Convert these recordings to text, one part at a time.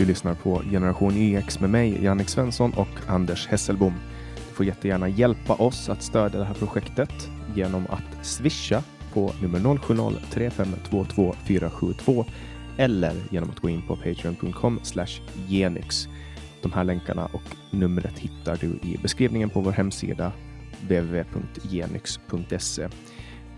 Du lyssnar på Generation YX med mig, Jannik Svensson och Anders Hesselbom. Du får jättegärna hjälpa oss att stödja det här projektet genom att swisha på nummer 070-3522 472 eller genom att gå in på patreon.com genyx. De här länkarna och numret hittar du i beskrivningen på vår hemsida www.genyx.se.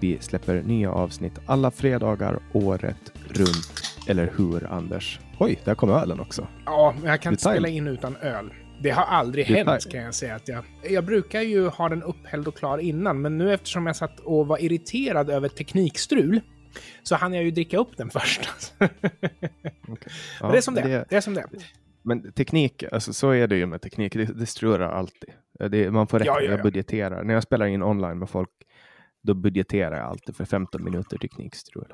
Vi släpper nya avsnitt alla fredagar året runt. Eller hur, Anders? Oj, där kom ölen också. Ja, men jag kan inte spela in utan öl. Det har aldrig Det är hänt kan jag säga. Att jag, jag brukar ju ha den upphälld och klar innan, men nu eftersom jag satt och var irriterad över teknikstrul så hann jag ju dricka upp den först. Ja, men det är som det, det- det är. som det. Men teknik, alltså så är det ju med teknik. Det, det strular alltid. Det, man får räkna, Ja, ja, ja. jag budgeterar. När jag spelar in online med folk, då budgeterar jag alltid för 15 minuter teknikstrul.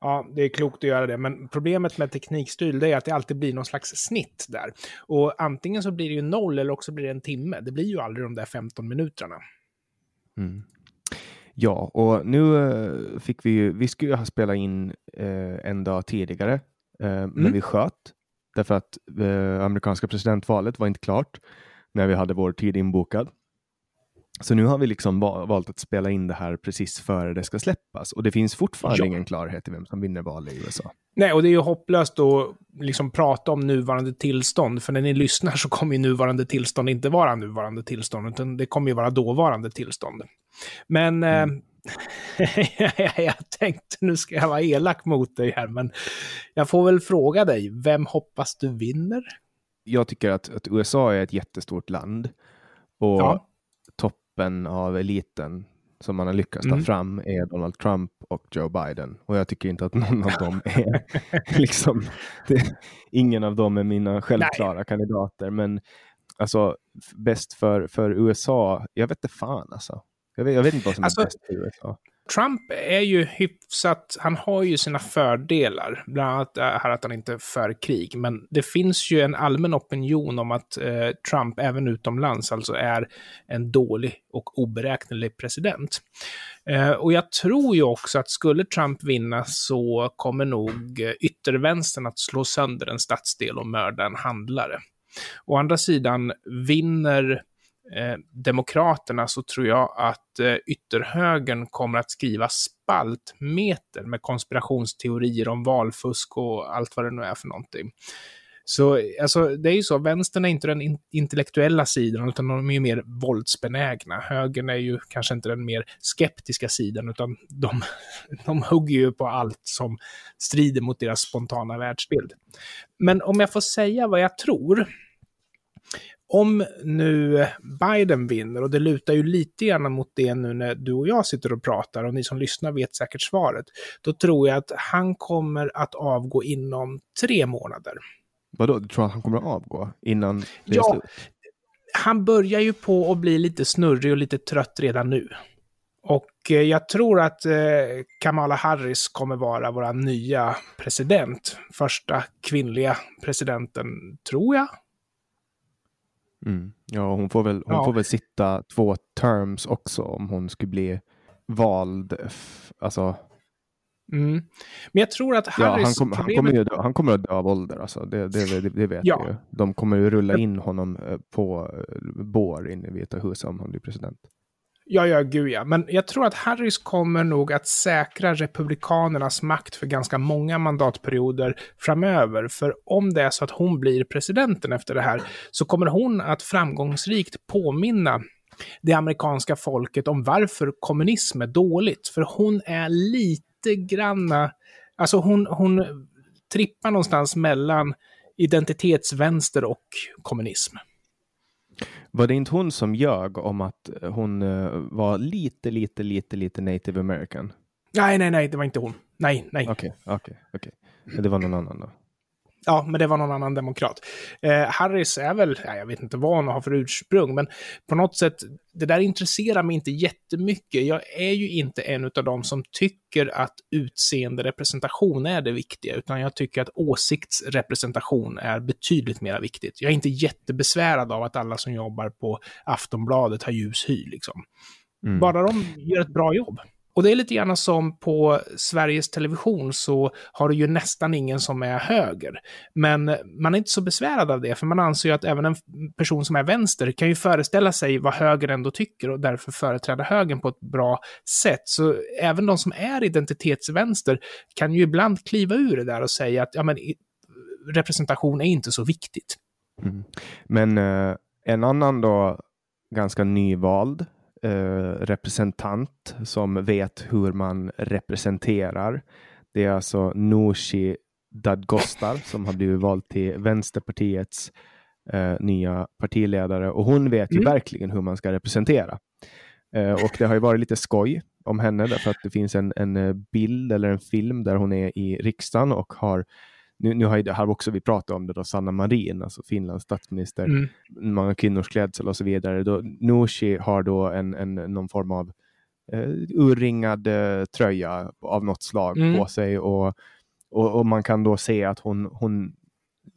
Ja, det är klokt att göra det, men problemet med teknikstrul det är att det alltid blir någon slags snitt där. Och antingen så blir det ju noll eller också blir det en timme. Det blir ju aldrig de där 15 minuterna. Mm. Ja, och nu eh, fick vi ju, vi skulle ha spelat in eh, en dag tidigare, eh, men Mm. vi sköt därför att eh, amerikanska presidentvalet var inte klart när vi hade vår tid inbokad. Så nu har vi liksom va- valt att spela in det här precis före det ska släppas och det finns fortfarande Ja. ingen klarhet i vem som vinner val i USA. Nej, och det är ju hopplöst att liksom prata om nuvarande tillstånd, för när ni lyssnar så kommer ju nuvarande tillstånd inte vara nuvarande tillstånd, utan det kommer ju vara dåvarande tillstånd. Men eh, jag tänkte, nu ska jag vara elak mot dig här, men jag får väl fråga dig, vem hoppas du vinner? Jag tycker att, att USA är ett jättestort land och Ja. Toppen av eliten som man har lyckats ta Mm. fram är Donald Trump och Joe Biden. Och jag tycker inte att någon av dem är liksom, det, ingen av dem är mina självklara kandidater. Men alltså bäst för, för USA, jag vet inte fan alltså. Jag vet, jag vet inte vad som Alltså- är bäst för USA. Trump är ju hyfsat, han har ju sina fördelar, bland annat här att han inte är för krig, men det finns ju en allmän opinion om att eh, Trump, även utomlands, alltså är en dålig och oberäknelig president. Eh, och jag tror ju också att skulle Trump vinna så kommer nog yttervänstern att slå sönder en stadsdel och mörda en handlare. Å andra sidan, vinner eh, Demokraterna så tror jag att eh, ytterhögern kommer att skriva spaltmeter med konspirationsteorier om valfusk och allt vad det nu är för någonting. Så alltså, det är ju så, vänstern är inte den intellektuella sidan, utan de är ju mer våldsbenägna. Högern är ju kanske inte den mer skeptiska sidan, utan de, de hugger ju på allt som strider mot deras spontana världsbild. Men om jag får säga vad jag tror, om nu Biden vinner, och det lutar ju lite grann mot det nu när du och jag sitter och pratar, och ni som lyssnar vet säkert svaret, då tror jag att han kommer att avgå inom tre månader. Vadå, du tror att han kommer att avgå innan det är Ja. slut? Han börjar ju på att bli lite snurrig och lite trött redan nu. Och eh, jag tror att eh, Kamala Harris kommer vara vår nya president. Första kvinnliga presidenten, tror jag. Mm. Ja, hon får väl, hon Ja. får väl sitta två terms också om hon skulle bli vald. Alltså, Mm. Men jag tror att ja, han, kom, han, kommer dö, han kommer att dö av ålder. Alltså. Det, det, det, det vet Ja. vi ju. De kommer ju rulla in honom eh, på eh, bår in i Vita huset om han blir president. Ja, ja, gud ja. Men jag tror att Harris kommer nog att säkra Republikanernas makt för ganska många mandatperioder framöver. För om det är så att hon blir presidenten efter det här, så kommer hon att framgångsrikt påminna det amerikanska folket om varför kommunism är dåligt. För hon är lite granna, alltså hon, hon trippar någonstans mellan identitetsvänster och kommunism. Var det inte hon som ljög om att eh, hon eh, var lite, lite, lite, lite native american? Nej, nej, nej, det var inte hon. Nej, nej. Okej, okej, okej. Det var någon annan då. Ja, men det var någon annan demokrat. Eh, Harris är väl, ja, jag vet inte vad hon har för ursprung, men på något sätt, det där intresserar mig inte jättemycket. Jag är ju inte en av dem som tycker att utseende representation är det viktiga, utan jag tycker att åsiktsrepresentation är betydligt mer viktigt. Jag är inte jättebesvärad av att alla som jobbar på Aftonbladet har ljus hy, liksom. Mm. Bara de gör ett bra jobb. Och det är lite grann som på Sveriges Television så har du ju nästan ingen som är höger. Men man är inte så besvärad av det, för man anser ju att även en person som är vänster kan ju föreställa sig vad höger ändå tycker och därför företräda högern på ett bra sätt. Så även de som är identitetsvänster kan ju ibland kliva ur det där och säga att ja, men, representation är inte så viktigt. Mm. Men eh, en annan då ganska nyvald representant som vet hur man representerar. Det är alltså Nooshi Dadgostar som har blivit vald till Vänsterpartiets uh, nya partiledare och hon vet ju mm. verkligen hur man ska representera. och det har ju varit lite skoj om henne därför att det finns en, en bild eller en film där hon är i riksdagen och har nu, nu har, har också vi pratat om det då, Sanna Marin, alltså Finlands statsminister, mm. många kvinnors klädsel och så vidare. Då, Nooshi har då en, en, någon form av eh, urringad eh, tröja av något slag mm. på sig och, och, och, man kan då se att hon, hon,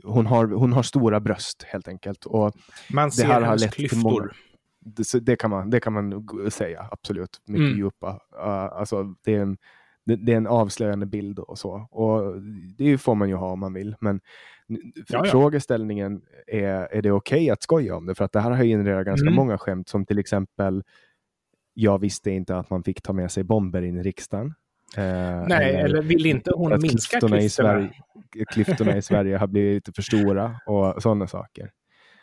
hon, har, hon har stora bröst helt enkelt. Och man ser det här hennes har lett klyftor. Många, det, det, kan man, det kan man säga, absolut. Mycket mm. djupa. Uh, alltså, det är en, det, det, är en avslöjande bild och så. Och det får man ju ha om man vill. Men ja, frågeställningen är, är det okej okay att skoja om det? För att det här har genererat ganska mm. många skämt som till exempel jag visste inte att man fick ta med sig bomber in i riksdagen. Eh, Nej, eller, eller vill inte hon minska klyftorna? klyftorna? I Sverige, klyftorna i Sverige har blivit lite för stora och sådana saker.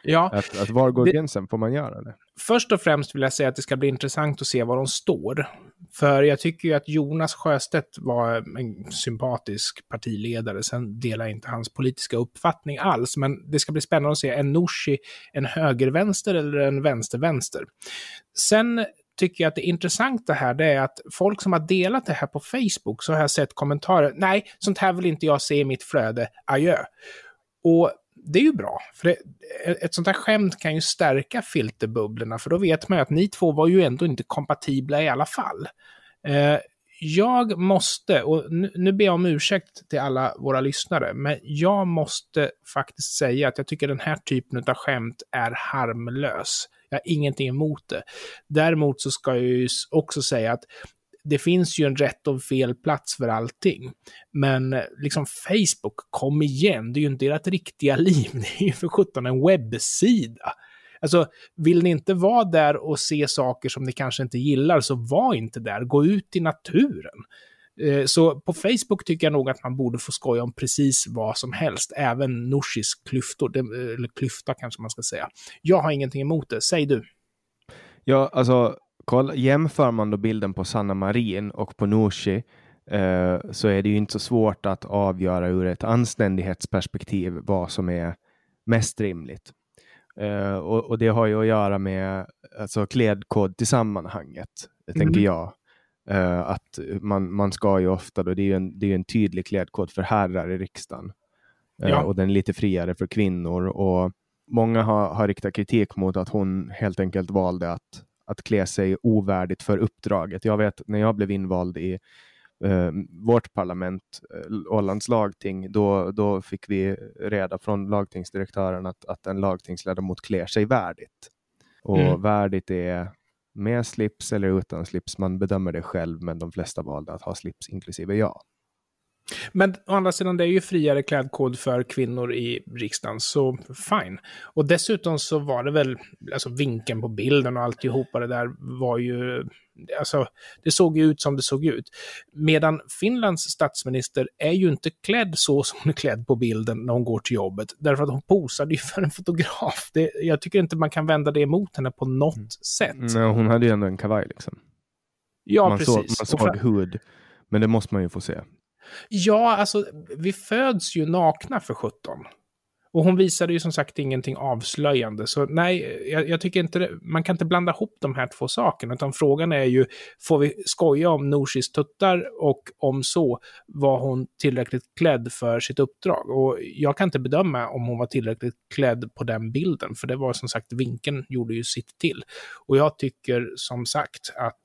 Ja, att, att var går det, gränsen? Får man göra det? Först och främst vill jag säga att det ska bli intressant att se var de står. För jag tycker ju att Jonas Sjöstedt var en sympatisk partiledare. Sen delar jag inte hans politiska uppfattning alls. Men det ska bli spännande att se, en Nooshi en högervänster eller en vänstervänster? Sen tycker jag att det intressanta här det är att folk som har delat det här på Facebook så har jag sett kommentarer. Nej, sånt här vill inte jag se i mitt flöde. Adjö. Och det är ju bra. För det, ett sånt här skämt kan ju stärka filterbubblorna, för då vet man ju att ni två var ju ändå inte kompatibla i alla fall. Eh, jag måste, och nu, nu ber jag om ursäkt till alla våra lyssnare, men jag måste faktiskt säga att jag tycker den här typen av skämt är harmlös. Jag har ingenting emot det. Däremot så ska jag ju också säga att det finns ju en rätt och fel plats för allting. Men liksom Facebook, kom igen, det är ju inte ert riktiga liv, det är ju för sjutton en webbsida. Alltså, vill ni inte vara där och se saker som ni kanske inte gillar, så var inte där. Gå ut i naturen. Eh, så på Facebook tycker jag nog att man borde få skoja om precis vad som helst, även Norsis klyftor, eh, eller klyfta kanske man ska säga. Jag har ingenting emot det, säg du. Ja, alltså kolla, jämför man då bilden på Sanna Marin och på Nooshi eh, så är det ju inte så svårt att avgöra ur ett anständighetsperspektiv vad som är mest rimligt. Uh, och, och, det har ju att göra med alltså, klädkod till sammanhanget, mm. tänker jag. Uh, att man, man ska ju ofta, då, det är ju en, det är en tydlig klädkod för herrar i riksdagen. Uh, ja. Och den är lite friare för kvinnor. Och många har, har riktat kritik mot att hon helt enkelt valde att att klä sig ovärdigt för uppdraget. Jag vet när jag blev invald i eh, vårt parlament, eh, Ålands lagting, då, då fick vi reda från lagtingsdirektören att, att en lagtingsledamot klär sig värdigt. Och mm. värdigt är med slips eller utan slips. Man bedömer det själv, men de flesta valde att ha slips, inklusive jag. Men å andra sidan, det är ju friare klädkod för kvinnor i riksdagen, så fine. Och dessutom så var det väl, alltså vinkeln på bilden och alltihopa det där var ju, alltså det såg ju ut som det såg ut. Medan Finlands statsminister är ju inte klädd så som hon är klädd på bilden när hon går till jobbet, därför att hon posade ju för en fotograf. Det, jag tycker inte man kan vända det emot henne på något mm. sätt. Nej, hon hade ju ändå en kavaj liksom. Ja, man precis. Såg, man såg hud, men det måste man ju få se. Ja, alltså vi föds ju nakna för 17. Och hon visade ju som sagt ingenting avslöjande. Så nej, jag, jag tycker inte det, man kan inte blanda ihop de här två sakerna. Utan frågan är ju, får vi skoja om Norsis tuttar? Och om så, var hon tillräckligt klädd för sitt uppdrag? Och jag kan inte bedöma om hon var tillräckligt klädd på den bilden. För det var som sagt, vinkeln gjorde ju sitt till. Och jag tycker som sagt att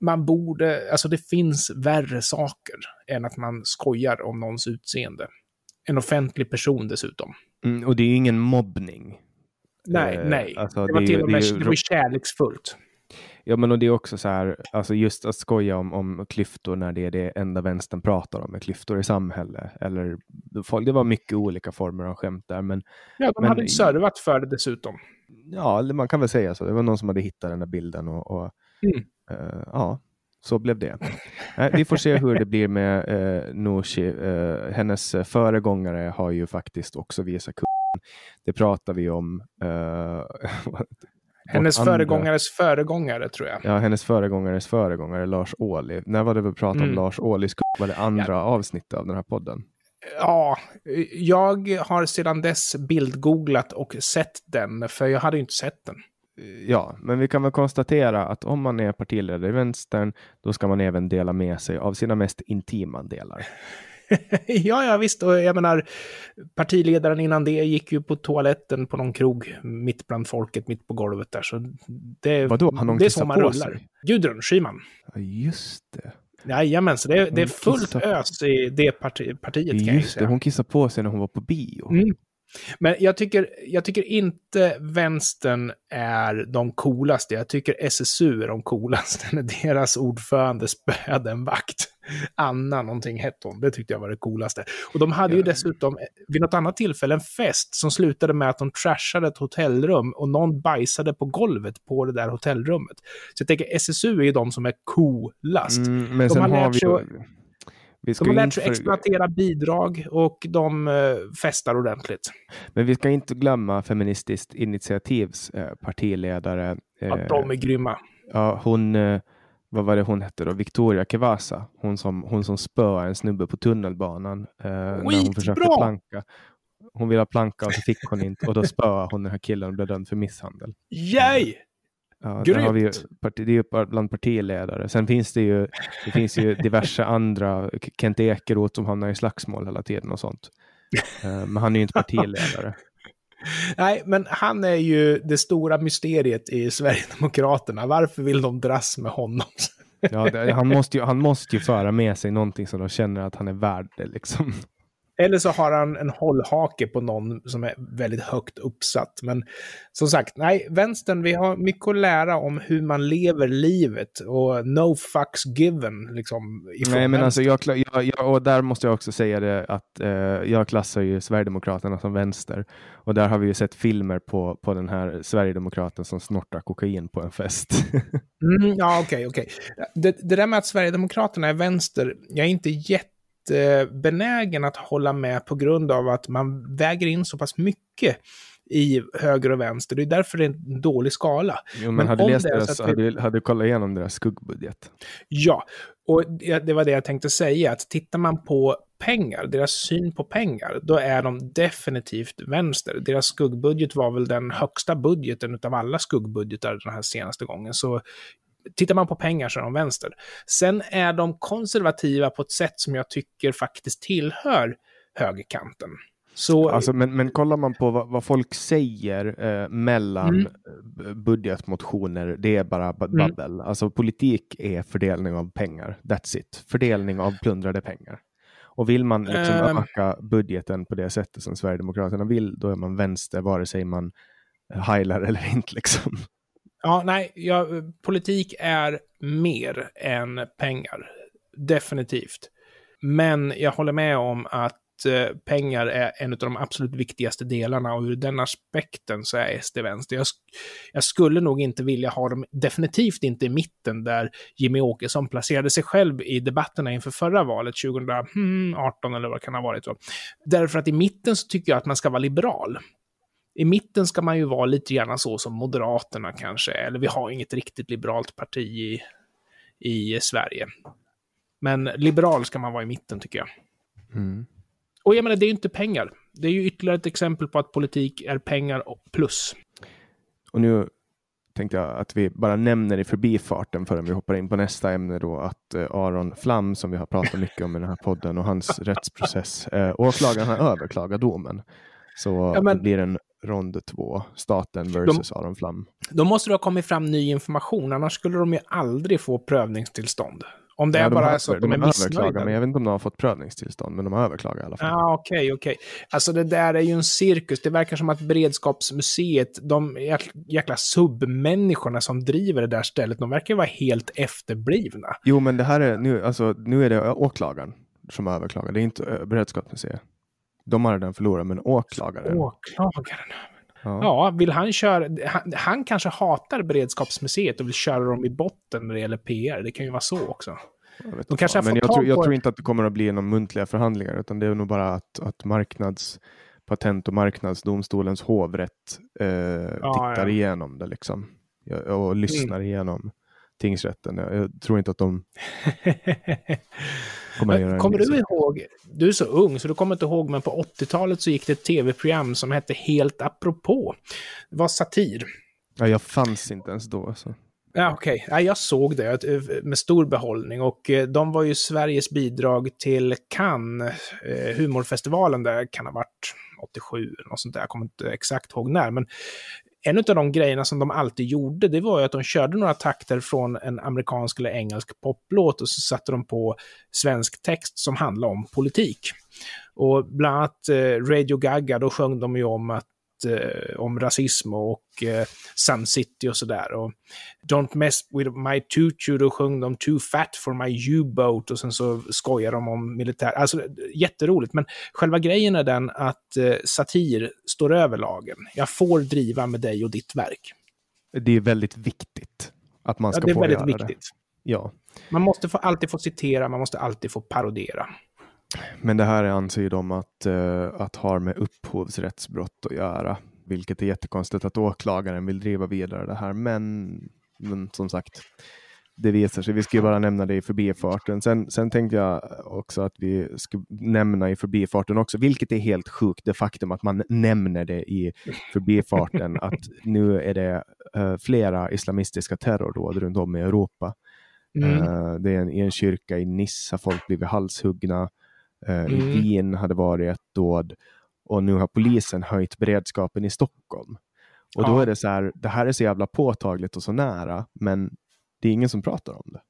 man borde, alltså det finns värre saker än att man skojar om någons utseende. En offentlig person dessutom. Mm, och det är ju ingen mobbning. Nej, eh, nej. Alltså, det var till och med det, det var kärleksfullt. Ja, men och det är också så här, alltså just att skoja om, om klyftor när det är det enda vänstern pratar om, är klyftor i samhället. Eller, folk, det var mycket olika former av skämt där. Men, ja, de men, hade servat för det dessutom. Ja, man kan väl säga så. Det var någon som hade hittat den där bilden och, och mm. uh, ja, så blev det. Nej, vi får se hur det blir med uh, Nooshi. Uh, hennes föregångare har ju faktiskt också visat kuppen. Det pratar vi om. Hennes andra. föregångares föregångare tror jag. Ja, hennes föregångares föregångare, Lars Ohly. När var det vi pratade mm. om Lars Ohlys kupp? Var det andra ja. avsnittet av den här podden? Ja, jag har sedan dess bildgooglat och sett den, för jag hade inte sett den. Ja, men vi kan väl konstatera att om man är partiledare i vänstern, då ska man även dela med sig av sina mest intima delar. ja, ja, visst. Och jag menar, partiledaren innan det gick ju på toaletten på någon krog mitt bland folket, mitt på golvet där. Så det, Vadå, har någon det är så man rullar. Gudrun Schyman. Ja, just det. Jajamän, så det, det är fullt ös i det parti, partiet. Just det, hon kissade på sig när hon var på bio. Mm. Men jag tycker, jag tycker inte vänstern är de coolaste. Jag tycker SSU är de coolaste. När deras ordförande spöade en vakt. Anna någonting hette hon. Det tyckte jag var det coolaste. Och de hade ju dessutom vid något annat tillfälle en fest som slutade med att de trashade ett hotellrum och någon bajsade på golvet på det där hotellrummet. Så jag tänker SSU är ju de som är coolast. Mm, men de sen har, har vi ju... De har lärt sig för... exploatera bidrag och de uh, festar ordentligt. Men vi ska inte glömma Feministiskt initiativs uh, partiledare. Uh, att de är grymma. Ja, hon, uh, vad var det hon hette då? Victoria Kevasa. Hon som, hon som spöade en snubbe på tunnelbanan uh, när hon försökte planka. Hon ville planka och så fick hon inte och då spöade hon den här killen och blev dömd för misshandel. Yay! Ja, där har vi ju, det är ju bland partiledare. Sen finns det ju, det finns ju diverse andra, Kent Ekeroth som hamnar i slagsmål hela tiden och sånt. Eh, men han är ju inte partiledare. Nej, men han är ju det stora mysteriet i Sverigedemokraterna. Varför vill de dras med honom? ja, det, han, måste ju, han måste ju föra med sig någonting som de känner att han är värd. Liksom. Eller så har han en hållhake på någon som är väldigt högt uppsatt. Men som sagt, nej, vänstern, vi har mycket att lära om hur man lever livet och no fucks given. Liksom, nej, men alltså, jag, jag, jag, och där måste jag också säga det att eh, jag klassar ju Sverigedemokraterna som vänster. Och där har vi ju sett filmer på, på den här Sverigedemokraten som snortar kokain på en fest. mm, ja, okej, okay, okej. Okay. Det, det där med att Sverigedemokraterna är vänster, jag är inte jätte benägen att hålla med på grund av att man väger in så pass mycket i höger och vänster. Det är därför det är en dålig skala. Jo, men, men hade, du läst deras, vi... hade, hade du kollat igenom deras skuggbudget? Ja, och det var det jag tänkte säga, att tittar man på pengar, deras syn på pengar, då är de definitivt vänster. Deras skuggbudget var väl den högsta budgeten av alla skuggbudgetar den här senaste gången. Så tittar man på pengar så är de vänster. Sen är de konservativa på ett sätt som jag tycker faktiskt tillhör högerkanten. Så, alltså, men, men kollar man på vad, vad folk säger eh, mellan mm. Eh, budgetmotioner, det är bara mm. babbel. Mm. Alltså politik är fördelning av pengar. That's it. Fördelning av plundrade pengar. Och vill man liksom um, öka budgeten på det sättet som Sverigedemokraterna vill, då är man vänster, vare sig man heilar eller inte. Liksom. Ja, nej, ja, politik är mer än pengar. Definitivt. Men jag håller med om att eh, pengar är en av de absolut viktigaste delarna och ur den aspekten så är SD vänster. Jag, jag, skulle nog inte vilja ha dem, definitivt inte i mitten där Jimmy Åkesson placerade sig själv i debatterna inför förra valet 2018 eller vad det kan ha varit. Då. Därför att i mitten så tycker jag att man ska vara liberal. I mitten ska man ju vara lite grann så som Moderaterna kanske, eller vi har inget riktigt liberalt parti i, i Sverige. Men liberal ska man vara i mitten tycker jag. Mm. Och jag menar, det är ju inte pengar. Det är ju ytterligare ett exempel på att politik är pengar plus. Och nu tänkte jag att vi bara nämner i förbifarten förrän vi hoppar in på nästa ämne då att eh, Aron Flam som vi har pratat mycket om i den här podden och hans rättsprocess. Eh, åklagaren har överklagat domen. Så ja, men, det blir en rond två, staten versus de, Aron Flam. Då måste det ha kommit fram ny information, annars skulle de ju aldrig få prövningstillstånd. Om det Ja, är de bara har, så att de de är missnöjda. men jag vet inte om de har fått prövningstillstånd, men de har överklagat i alla fall. Ja, okej, okej. Alltså det där är ju en cirkus. Det verkar som att Beredskapsmuseet, de jäk- jäkla submänniskorna som driver det där stället, de verkar ju vara helt efterblivna. Jo, men det här är nu, alltså, nu är det åklagaren som har överklagat. Det är inte äh, Beredskapsmuseet. De har redan förlorat, men åklagaren. Åklagaren. ja. Ja, vill han köra... Han, han kanske hatar Beredskapsmuseet och vill köra dem i botten när det gäller PR. Det kan ju vara så också. De kanske men jag, tror, jag tror inte att det kommer att bli någon muntliga förhandlingar, utan det är nog bara att, att marknads, patent och marknadsdomstolens hovrätt eh, tittar ja. igenom det liksom. Ja, Och lyssnar igenom tingsrätten. Jag, jag tror inte att de kommer Kommer du ihåg, du är så ung så du kommer inte ihåg, men på 80-talet så gick det ett tv-program som hette Helt apropå. Det var satir. Ja, jag fanns inte ens då. Alltså. Ja, okej. Ja, jag såg det eh, med stor behållning och eh, de var ju Sveriges bidrag till Cannes, eh, humorfestivalen där kan ha varit 87 eller något sånt där, jag kommer inte exakt ihåg när, men en av de grejerna som de alltid gjorde, det var ju att de körde några takter från en amerikansk eller engelsk poplåt och så satte de på svensk text som handlade om politik. Och bland annat eh, Radio Gaga, då sjöng de ju om att eh, om rasism och eh, Sun City och sådär. Och Don't mess with my tutu, då sjöng de Too fat for my U-boat och sen så skojar de om militär. Alltså jätteroligt, men själva grejen är den att eh, satir står över lagen. Jag får driva med dig och ditt verk. Det är väldigt viktigt att man Ja, ska det är få väldigt göra viktigt. det. Ja, Man måste få, alltid få citera, man måste alltid få parodera. Men det här anser de att, eh, att har med upphovsrättsbrott att göra, vilket är jättekonstigt att åklagaren vill driva vidare det här. Men, men som sagt, det visar sig. Vi ska ju bara nämna det i förbifarten. Sen, sen tänkte jag också att vi ska nämna i förbifarten också, vilket är helt sjukt, det faktum att man nämner det i förbifarten, att nu är det eh, flera islamistiska terrordåd runt om i Europa. Mm. Eh, det är en, en kyrka i Nice har folk blivit halshuggna. Eh, I Mm. Wien hade varit ett dåd. Och nu har polisen höjt beredskapen i Stockholm. Och då Ja. är det så här, det här är så jävla påtagligt och så nära, men det är ingen som pratar om det.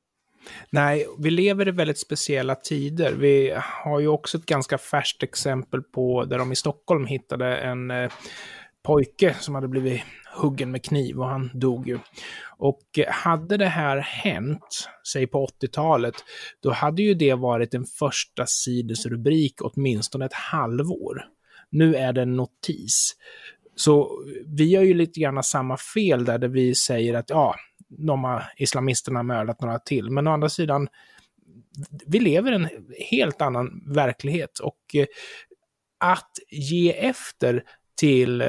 Nej, vi lever i väldigt speciella tider. Vi har ju också ett ganska färskt exempel på där de i Stockholm hittade en eh, pojke som hade blivit huggen med kniv och han dog ju. Och eh, hade det här hänt, säg på 80-talet, då hade ju det varit en första sidesrubrik åtminstone ett halvår. Nu är det en notis. Så vi gör ju lite grann samma fel där, där vi säger att ja, de har islamisterna mördat några till. Men å andra sidan, vi lever i en helt annan verklighet och eh, att ge efter till eh,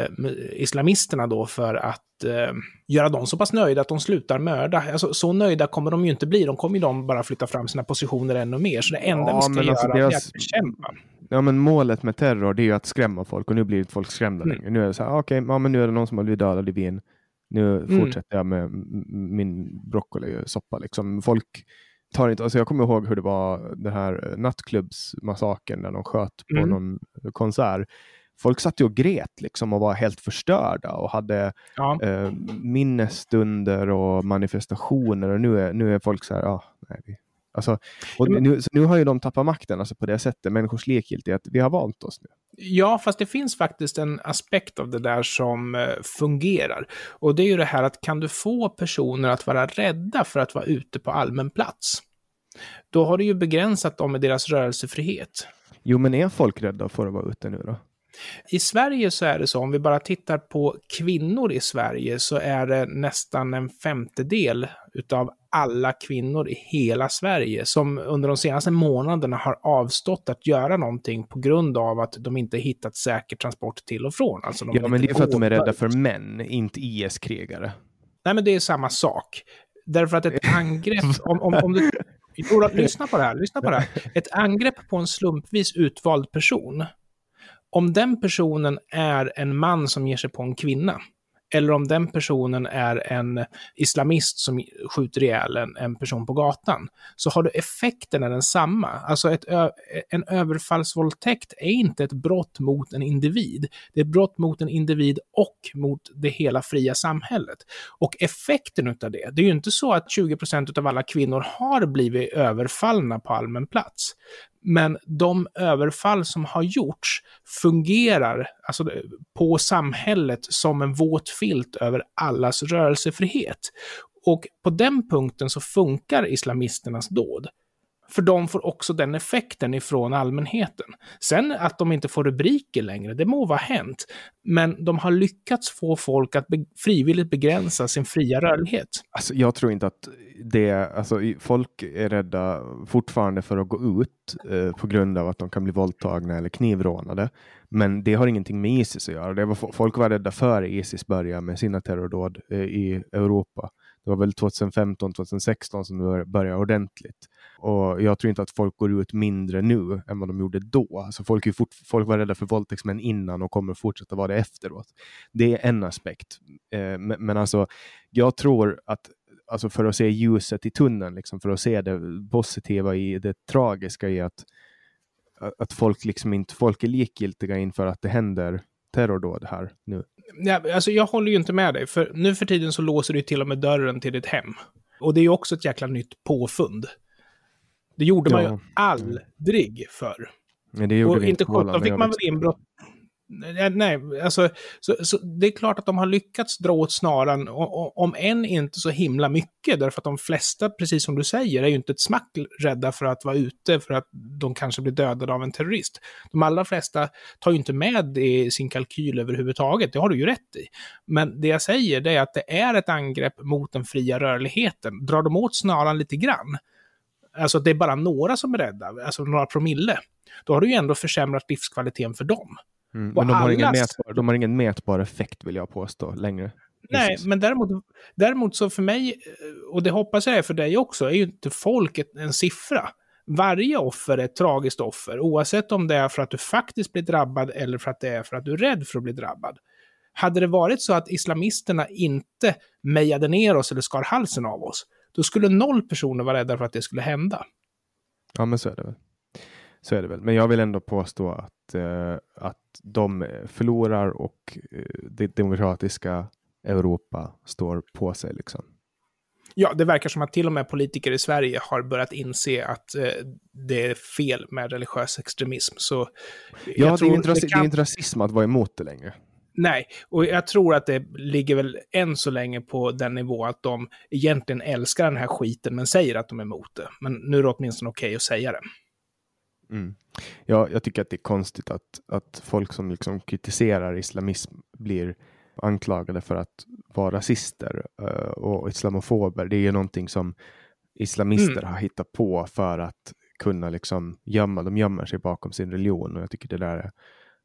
islamisterna då för att eh, göra dem så pass nöjda att de slutar mörda. Alltså, så nöjda kommer de ju inte bli. De kommer ju de bara flytta fram sina positioner ännu mer. Så det enda Ja, vi ska men göra alltså är deras- att bekämpa. Ja, men målet med terror det är ju att skrämma folk och nu blir inte folk skrämda Mm. längre. Nu är det så här, okej, ja, men nu är det någon som har blivit dödad i Wien. Nu Mm. fortsätter jag med min broccolisoppa. Liksom. Folk tar inte, alltså jag kommer ihåg hur det var den här eh, nattklubbsmassakern när de sköt på Mm. någon konsert. Folk satt ju och grät liksom och var helt förstörda och hade Ja. eh, minnesstunder och manifestationer och nu är, nu är folk så här, ja, nej, vi, alltså, nu, nu har ju de tappat makten alltså på det sättet, människors likgiltighet. Vi har vant oss nu. Ja, fast det finns faktiskt en aspekt av det där som eh, fungerar. Och det är ju det här att kan du få personer att vara rädda för att vara ute på allmän plats, då har du ju begränsat dem med deras rörelsefrihet. Jo, men är folk rädda för att vara ute nu då? I Sverige så är det så, om vi bara tittar på kvinnor i Sverige, så är det nästan en femtedel utav alla kvinnor i hela Sverige som under de senaste månaderna har avstått att göra någonting på grund av att de inte hittat säker transport till och från. Alltså de Ja, men det är för att de är rädda för män, inte IS-krigare. Nej, men det är samma sak. Därför att ett angrepp, om, om, om du... Lyssna på det här, lyssna på det här. Ett angrepp på en slumpvis utvald person, om den personen är en man som ger sig på en kvinna, eller om den personen är en islamist som skjuter ihjäl en, en person på gatan, så har du effekten är densamma. Alltså ett, en överfallsvåldtäkt är inte ett brott mot en individ. Det är ett brott mot en individ och mot det hela fria samhället. Och effekten av det, det är ju inte så att 20 procent av alla kvinnor har blivit överfallna på allmän plats. Men de överfall som har gjorts fungerar alltså, på samhället som en våt filt över allas rörelsefrihet. Och på den punkten så funkar islamisternas dåd. För de får också den effekten ifrån allmänheten. Sen att de inte får rubriker längre, det må vara hänt. Men de har lyckats få folk att be frivilligt begränsa sin fria rörlighet. Alltså, jag tror inte att det, alltså, folk är rädda fortfarande för att gå ut eh, på grund av att de kan bli våldtagna eller knivrånade. Men det har ingenting med Isis att göra. Det var, folk var rädda före Isis började med sina terrordåd eh, i Europa. Det var väl 2015, 2016 som det började ordentligt. Och jag tror inte att folk går ut mindre nu än vad de gjorde då. Alltså folk, är fort, folk var rädda för våldtäktsmän innan och kommer fortsätta vara det efteråt. Det är en aspekt. Eh, men, men alltså, jag tror att alltså för att se ljuset i tunneln, liksom, för att se det positiva i det tragiska i att, att folk, liksom inte, folk är likgiltiga inför att det händer terrordåd här nu. Ja, alltså jag håller ju inte med dig, för nu för tiden så låser du till och med dörren till ditt hem. Och det är ju också ett jäkla nytt påfund. Det gjorde man ju aldrig förr. Nej, det gjorde och vi inte sjutton fick man väl inbrott. Nej, alltså, så, så, det är klart att de har lyckats dra åt snaran, om än inte så himla mycket, därför att de flesta, precis som du säger, är ju inte ett smack rädda för att vara ute för att de kanske blir dödade av en terrorist. De allra flesta tar ju inte med det i sin kalkyl överhuvudtaget, det har du ju rätt i. Men det jag säger, det är att det är ett angrepp mot den fria rörligheten. Drar de åt snaran lite grann, alltså det är bara några som är rädda, alltså några promille, då har du ju ändå försämrat livskvaliteten för dem. Mm, men de har, ingen mätbar, de har ingen mätbar effekt vill jag påstå längre. Nej, Jesus. men däremot, däremot så för mig, och det hoppas jag är för dig också, är ju inte folk en siffra. Varje offer är ett tragiskt offer, oavsett om det är för att du faktiskt blir drabbad eller för att det är för att du är rädd för att bli drabbad. Hade det varit så att islamisterna inte mejade ner oss eller skar halsen av oss, då skulle noll personer vara rädda för att det skulle hända. Ja, men så är det väl. Så är det väl. Men jag vill ändå påstå att, eh, att de förlorar och eh, det demokratiska Europa står på sig. Liksom. Ja, det verkar som att till och med politiker i Sverige har börjat inse att eh, det är fel med religiös extremism. Så ja, det är, inte, kan... det är inte rasism att vara emot det längre. Nej, och jag tror att det ligger väl än så länge på den nivå att de egentligen älskar den här skiten men säger att de är emot det. Men nu är det åtminstone okej okay att säga det. Mm. Ja, jag tycker att det är konstigt att, att folk som liksom kritiserar islamism blir anklagade för att vara rasister uh, och islamofober. Det är ju någonting som islamister mm. har hittat på för att kunna liksom gömma, de gömmer sig bakom sin religion och jag tycker det där är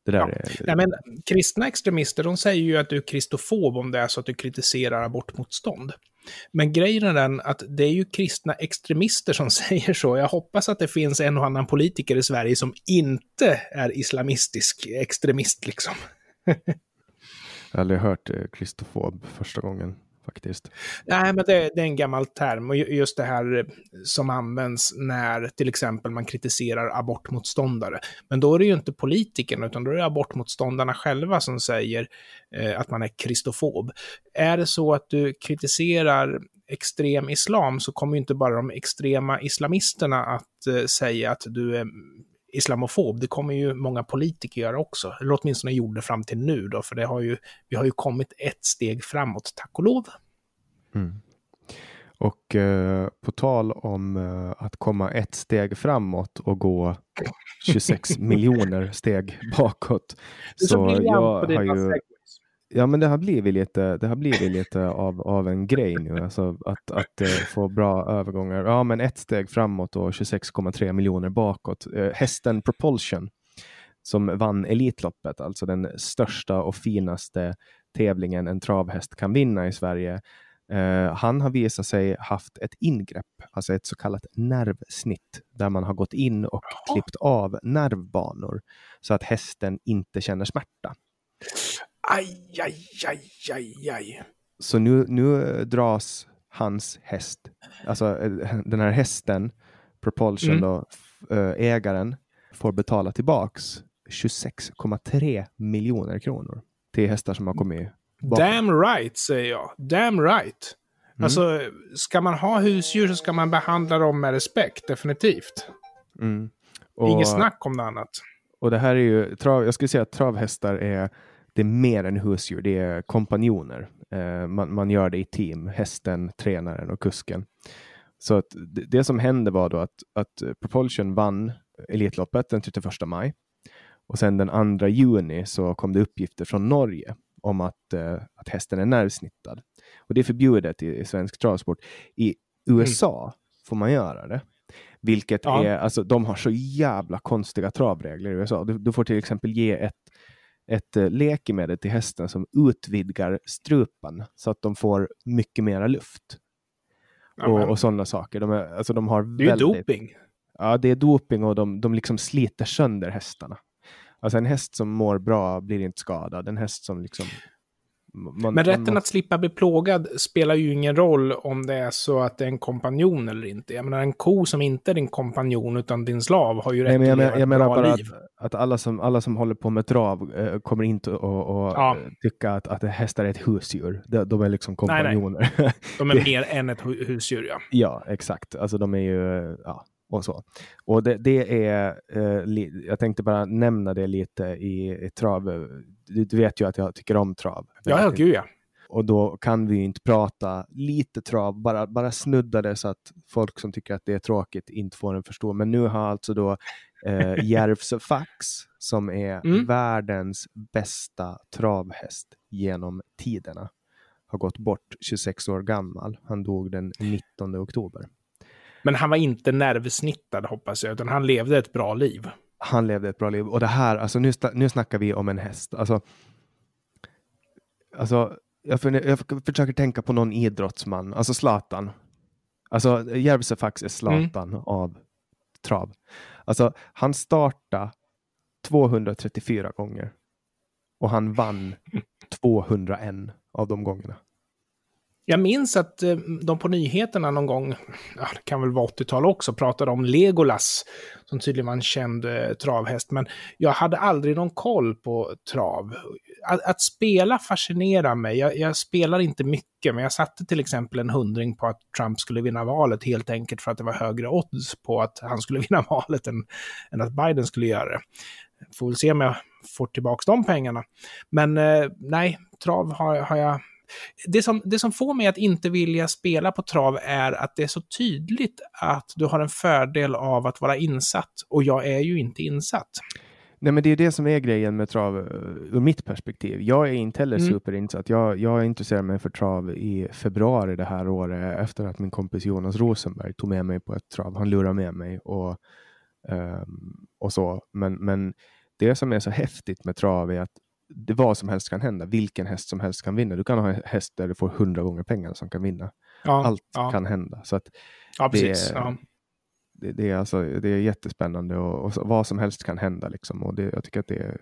det där ja. är... Nej, men, kristna extremister de säger ju att du är kristofob om det är så att du kritiserar abortmotstånd. Men grejen är den att det är ju kristna extremister som säger så. Jag hoppas att det finns en och annan politiker i Sverige som inte är islamistisk extremist liksom. Jag har aldrig hört eh, kristofob första gången faktiskt. Nej, men det, det, är en gammal term och just det här eh, som används när till exempel man kritiserar abortmotståndare. Men då är det ju inte politikerna utan då är det abortmotståndarna själva som säger eh, att man är kristofob. Är det så att du kritiserar extrem islam så kommer ju inte bara de extrema islamisterna att eh, säga att du är islamofob. Det kommer ju många politiker göra också, eller åtminstone gjorde fram till nu då, för det har ju, vi har ju kommit ett steg framåt, tack och lov. Mm. Och eh, på tal om eh, att komma ett steg framåt och gå 26 miljoner steg bakåt. Så, så jag har ju Ja, men det har blivit lite, det har blivit lite av, av en grej nu, alltså att, att uh, få bra övergångar. Ja, men ett steg framåt och 26,3 miljoner bakåt. Uh, hästen Propulsion som vann Elitloppet, alltså den största och finaste tävlingen en travhäst kan vinna i Sverige. Uh, han har visat sig haft ett ingrepp, alltså ett så kallat nervsnitt, där man har gått in och klippt av nervbanor så att hästen inte känner smärta. Aj, aj, aj, aj, aj. Så nu, nu dras hans häst, alltså eh, den här hästen, Propulsion mm. då, eh, ägaren, får betala tillbaks 26,3 miljoner kronor till hästar som har kommit bakom. Damn right, säger jag. Damn right. Mm. Alltså, ska man ha husdjur så ska man behandla dem med respekt, definitivt. Mm. Och, Inget snack om det annat. Och det här är ju, trav, jag skulle säga att travhästar är, det är mer än husdjur, det är kompanjoner. Eh, man, man, gör det i team, hästen, tränaren och kusken. Så att det, som hände var då att, att Propulsion vann Elitloppet den 31 maj. Och sen den 2 juni så kom det uppgifter från Norge om att, uh, att hästen är nervsnittad. Och det är förbjudet i, i svensk travsport. I USA mm. får man göra det. Vilket ja. är, alltså de har så jävla konstiga travregler i USA. Du, du får till exempel ge ett, ett uh, läkemedel till hästen som utvidgar strupen så att de får mycket mera luft. Och, och sådana saker. De, är, alltså de har det är väldigt, doping. Ja, det är doping och de, de liksom sliter sönder hästarna. Alltså en häst som mår bra blir inte skadad. En häst som liksom... Man, Men rätten man... att slippa bli plågad spelar ju ingen roll om det är så att det är en kompanjon eller inte. Jag menar en ko som inte är din kompanjon utan din slav har ju rätt Nej, men jag, att leva jag, menar bara liv. Att, att, alla, som, alla som håller på med trav äh, kommer inte att ja. tycka att, att hästar är ett husdjur. De, de är liksom kompanjoner. Nej, nej. De är mer än ett husdjur, ja. Ja, exakt. Alltså de är ju, ja, och så. Och det, det är, eh, jag tänkte bara nämna det lite i, i trav. Du, du, vet ju att jag tycker om trav. Ja, ja, gud ja. Och då kan vi inte prata lite trav, bara, bara snudda det så att folk som tycker att det är tråkigt inte får en förstå. Men nu har alltså då eh, Järvsö Fax, som är mm. världens bästa travhäst genom tiderna, har gått bort 26 år gammal. Han dog den 19 oktober. Men han var inte nervsnittad hoppas jag, utan han levde ett bra liv. Han levde ett bra liv. Och det här, alltså nu, nu snackar vi om en häst. Alltså, alltså jag, för, jag försöker tänka på någon idrottsman, alltså Zlatan. Alltså Järvsöfax är Zlatan mm. av trav. Alltså han startade 234 gånger och han vann 201 av de gångerna. Jag minns att eh, de på nyheterna någon gång, ja, det kan väl vara 80-tal också, pratade om Legolas, som tydligen var en känd eh, travhäst. Men jag hade aldrig någon koll på trav. Att, att spela fascinerar mig. Jag, jag, spelar inte mycket, men jag satte till exempel en hundring på att Trump skulle vinna valet, helt enkelt för att det var högre odds på att han skulle vinna valet än, än att Biden skulle göra det. Får väl se om jag får tillbaka de pengarna. Men eh, nej, trav har, har jag det som, det som får mig att inte vilja spela på trav är att det är så tydligt att du har en fördel av att vara insatt och jag är ju inte insatt. Nej, men det är det som är grejen med trav eh, ur mitt perspektiv. Jag är inte heller mm. superinsatt. Jag, jag intresserade mig för trav i februari det här året efter att min kompis Jonas Rosenberg tog med mig på ett trav. Han lurade med mig och, um, och så. Men, men det som är så häftigt med trav är att det vad som helst kan hända. Vilken häst som helst kan vinna. Du kan ha en häst där du får hundra gånger pengarna som kan vinna. Ja, Allt ja. kan hända. Så att ja, precis. Det, ja. det, det, är alltså, det är jättespännande och, och vad som helst kan hända. Liksom. Och det, jag tycker att det är,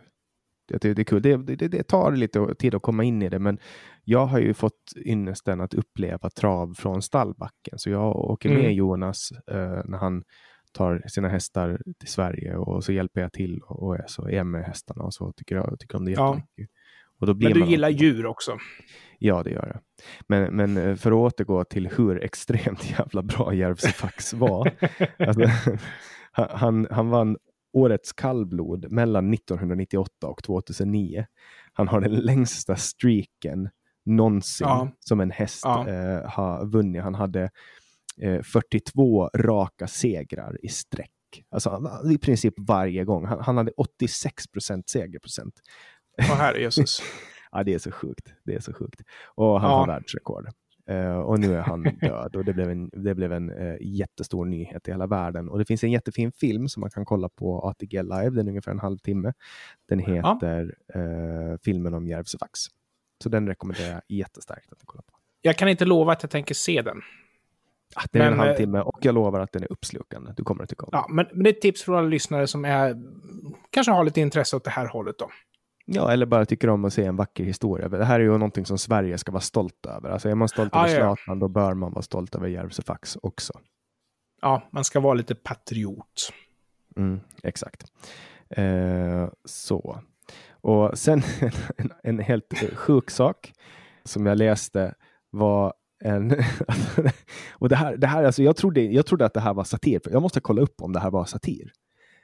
det, det är kul. Det, det, det, tar lite tid att komma in i det, men jag har ju fått ynnesten att uppleva trav från stallbacken. Så jag åker med mm. Jonas eh, när han tar sina hästar till Sverige och så hjälper jag till och är, så är med hästarna och så tycker jag tycker om det jättemycket. Ja. Och då blir men du gillar djur också? Ja, det gör jag. Men, men eh, för att återgå till hur extremt jävla bra Järvsöfax var. alltså, han, han vann årets kallblod mellan 1998 och 2009. Han har den längsta streaken någonsin ja. som en häst ja. eh, har vunnit. Han hade 42 eh, raka segrar i sträck. Alltså i princip varje gång. Han, han hade 86 procent segerprocent. Åh herre Jesus. ja, det är så sjukt. Det är så sjukt. Och han ja. har världsrekord. Uh, och nu är han död och det blev en, det blev en uh, jättestor nyhet i hela världen. Och det finns en jättefin film som man kan kolla på ATG Live, den är ungefär en halvtimme. Den heter ja. uh, filmen om Järvsöfax. Så den rekommenderar jag jättestarkt att ni kollar på. Jag kan inte lova att jag tänker se den. Ah, den är en halvtimme och jag lovar att den är uppslukande. Du kommer att tycka om ja, men, men det är ett tips från alla lyssnare som är, kanske har lite intresse åt det här hållet. Då. Ja, eller bara tycker om att se en vacker historia. Det här är ju någonting som Sverige ska vara stolt över. Alltså är man stolt Ah, över ja. Zlatan, då bör man vara stolt över Järvsöfax också. Ja, man ska vara lite patriot. Mm, exakt. Eh, så. Och sen en, en helt eh, sjuk sak som jag läste var en... och det här, det här alltså jag, trodde, jag trodde att det här var satir. Jag måste kolla upp om det här var satir.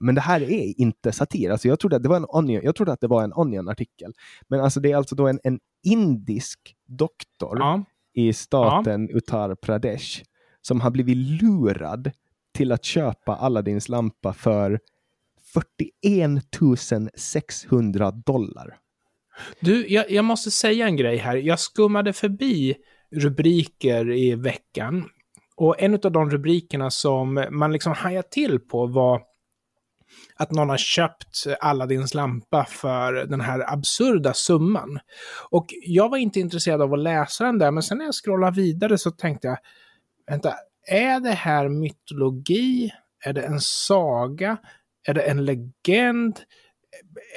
Men det här är inte satir. Alltså jag, trodde att det var en onion, jag trodde att det var en Onion-artikel. Men alltså det är alltså då en, en indisk doktor Ja, i staten Uttar Pradesh som har blivit lurad till att köpa Aladdins lampa för 41 600 dollar. Du, jag, jag måste säga en grej här. Jag skummade förbi rubriker i veckan. Och en av de rubrikerna som man liksom hajade till på var att någon har köpt Aladdins lampa för den här absurda summan. Och jag var inte intresserad av att läsa den där, men sen när jag scrollade vidare så tänkte jag, vänta, är det här mytologi? Är det en saga? Är det en legend?